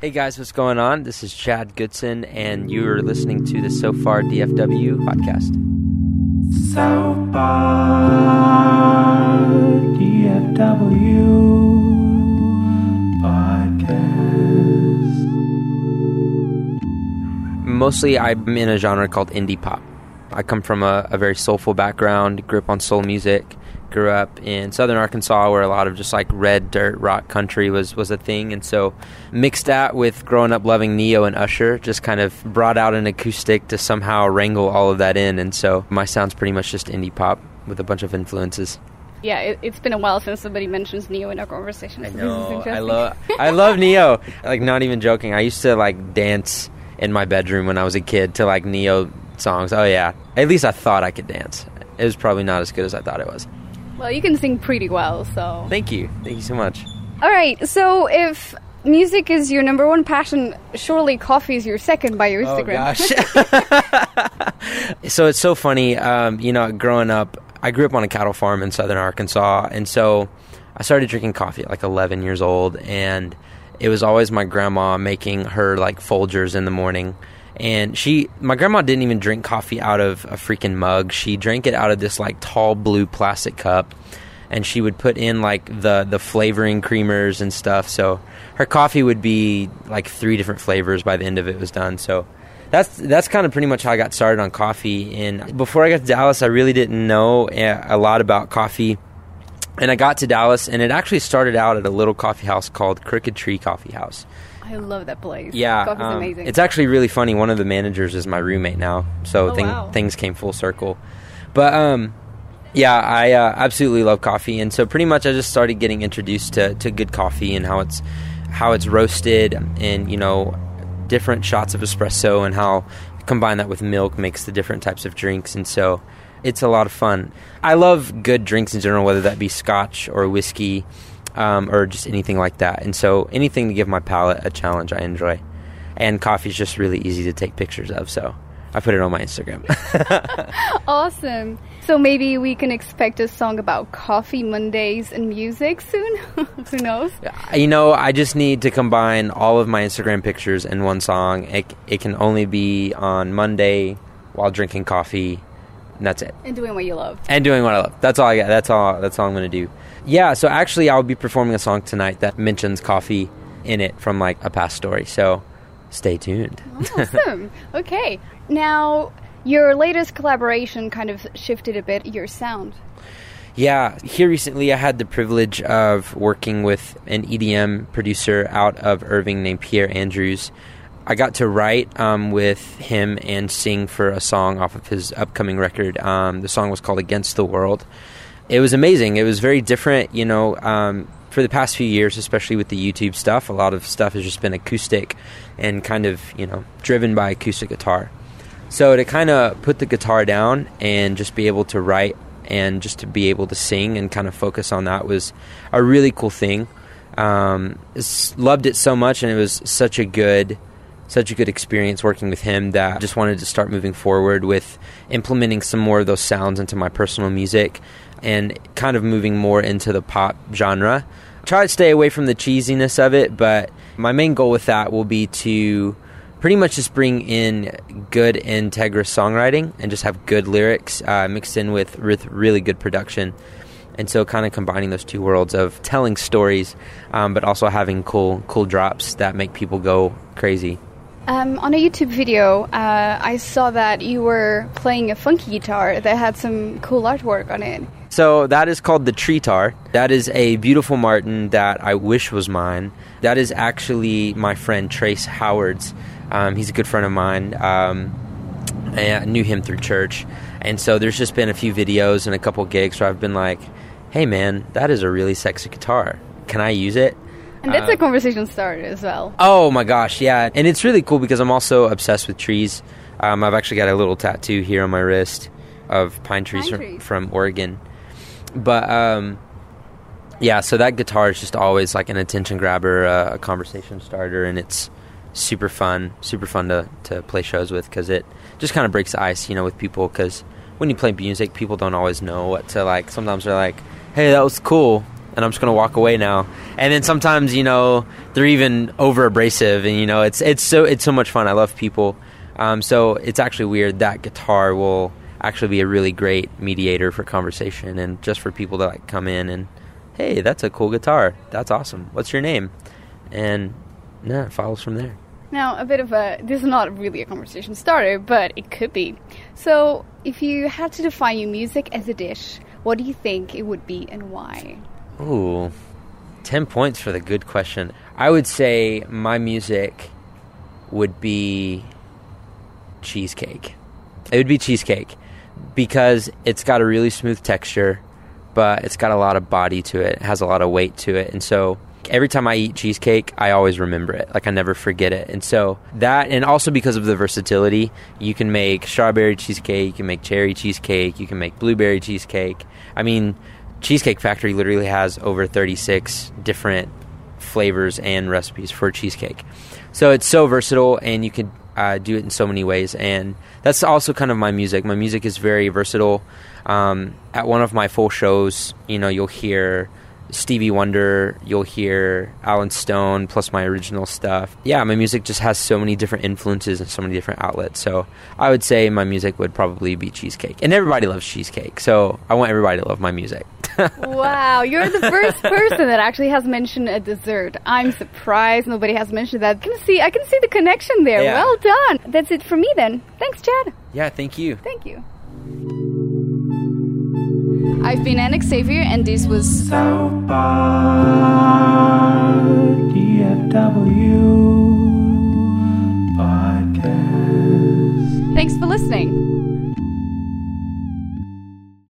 Hey guys, what's going on? This is Chad Goodson, and you are listening to the So Far DFW podcast. So far, DFW podcast. Mostly, I'm in a genre called indie pop. I come from a, a very soulful background, grew up on soul music, grew up in southern Arkansas where a lot of just like red dirt rock country was, was a thing. And so mixed that with growing up loving Ne-Yo and Usher just kind of brought out an acoustic to somehow wrangle all of that in. And so my sound's pretty much just indie pop with a bunch of influences. Yeah, it, it's been a while since somebody mentions Ne-Yo in our conversation. I so know. I love I love Ne-Yo. Like not even joking. I used to like dance in my bedroom when I was a kid to like Ne-Yo songs. Oh yeah. At least I thought I could dance. It was probably not as good as I thought it was. Well, you can sing pretty well, so. Thank you. Thank you so much. All right, so if music is your number one passion, surely coffee is your second by your Instagram. Oh, gosh. so it's so funny. Um, you know, growing up, I grew up on a cattle farm in southern Arkansas, and so I started drinking coffee at like 11 years old, and it was always my grandma making her like Folgers in the morning. And she, my grandma didn't even drink coffee out of a freaking mug. She drank it out of this like tall blue plastic cup and she would put in like the the flavoring creamers and stuff. So her coffee would be like three different flavors by the end of it was done. So that's that's kind of pretty much how I got started on coffee. And before I got to Dallas, I really didn't know eh, a lot about coffee. And I got to Dallas, and it actually started out at a little coffee house called Crooked Tree Coffee House. I love that place. Yeah, Coffee's um, amazing. It's actually really funny. One of the managers is my roommate now, so Oh, thing, wow. things came full circle. But um, yeah, I uh, absolutely love coffee, and so pretty much I just started getting introduced to, to good coffee and how it's how it's roasted, and you know, different shots of espresso, and how combine that with milk makes the different types of drinks, and so it's a lot of fun. I love good drinks in general, whether that be scotch or whiskey. Um, or just anything like that, and so anything to give my palate a challenge, I enjoy. And coffee is just really easy to take pictures of, so I put it on my Instagram. awesome. So maybe we can expect a song about coffee Mondays and music soon. Who knows? you know, I just need to combine all of my Instagram pictures in one song. It, it can only be on Monday while drinking coffee, and that's it. And doing what you love. And doing what I love. That's all I got. That's all. That's all I'm going to do. Yeah. So actually, I'll be performing a song tonight that mentions coffee in it from like a past story. So stay tuned. Awesome. okay. Now, your latest collaboration kind of shifted a bit your sound. Yeah, here recently I had the privilege of working with an EDM producer out of Irving named Pierre Andrews. I got to write um, with him and sing for a song off of his upcoming record. Um, the song was called Against the World. It was amazing. It was very different, you know. Um, for the past few years, especially with the YouTube stuff, a lot of stuff has just been acoustic and kind of, you know, driven by acoustic guitar. So to kind of put the guitar down and just be able to write and just to be able to sing and kind of focus on that was a really cool thing. Um, loved it so much, and it was such a good, such a good experience working with him that I just wanted to start moving forward with implementing some more of those sounds into my personal music and kind of moving more into the pop genre. Try to stay away from the cheesiness of it, but my main goal with that will be to pretty much just bring in good integra songwriting and just have good lyrics uh, mixed in with, with really good production and so kind of combining those two worlds of telling stories um, but also having cool cool drops that make people go crazy Um, on a YouTube video, uh, I saw that you were playing a funky guitar that had some cool artwork on it. So that is called the Treetar. That is a beautiful Martin that I wish was mine. That is actually my friend Trace Howard's. Um, he's a good friend of mine. Um, I knew him through church, and so there's just been a few videos and a couple gigs where I've been like, "Hey man, that is a really sexy guitar. Can I use it?" And that's a conversation starter as well. Oh my gosh, yeah, and it's really cool because I'm also obsessed with trees. Um, I've actually got a little tattoo here on my wrist of pine trees, Pine from, trees. from Oregon. But um, yeah, so that guitar is just always like an attention grabber, uh, a conversation starter, and it's super fun, super fun to, to play shows with because it just kind of breaks the ice, you know, with people. Because when you play music, people don't always know what to like. Sometimes they're like, "Hey, that was cool," and I'm just gonna walk away now. And then sometimes, you know, they're even over abrasive, and you know, it's it's so it's so much fun. I love people, um, so it's actually weird that guitar will actually be a really great mediator for conversation and just for people to like come in and, hey, that's a cool guitar. That's awesome. What's your name? And yeah, it follows from there. Now, a bit of a. This is not really a conversation starter, but it could be. So, if you had to define your music as a dish, what do you think it would be and why? Ooh, 10 points for the good question. I would say my music would be cheesecake. It would be cheesecake because it's got a really smooth texture, but it's got a lot of body to it. It has a lot of weight to it. And so every time I eat cheesecake, I always remember it. Like I never forget it. And so that, and also because of the versatility, you can make strawberry cheesecake, you can make cherry cheesecake, you can make blueberry cheesecake. I mean, Cheesecake Factory literally has over 36 different flavors and recipes for cheesecake. So it's so versatile, and you can uh, do it in so many ways. And that's also kind of my music. My music is very versatile. Um, at one of my full shows, you know, you'll hear Stevie Wonder, you'll hear Allen Stone, plus my original stuff. Yeah, my music just has so many different influences and so many different outlets. So I would say my music would probably be cheesecake. And everybody loves cheesecake, so I want everybody to love my music. wow, you're the first person that actually has mentioned a dessert. I'm surprised nobody has mentioned that. I can see, I can see the connection there. Yeah. Well done. That's it for me then. Thanks, Chad. yeah, thank you. Thank you. I've been Anna Xavier, and this was South by DFW podcast. Thanks for listening.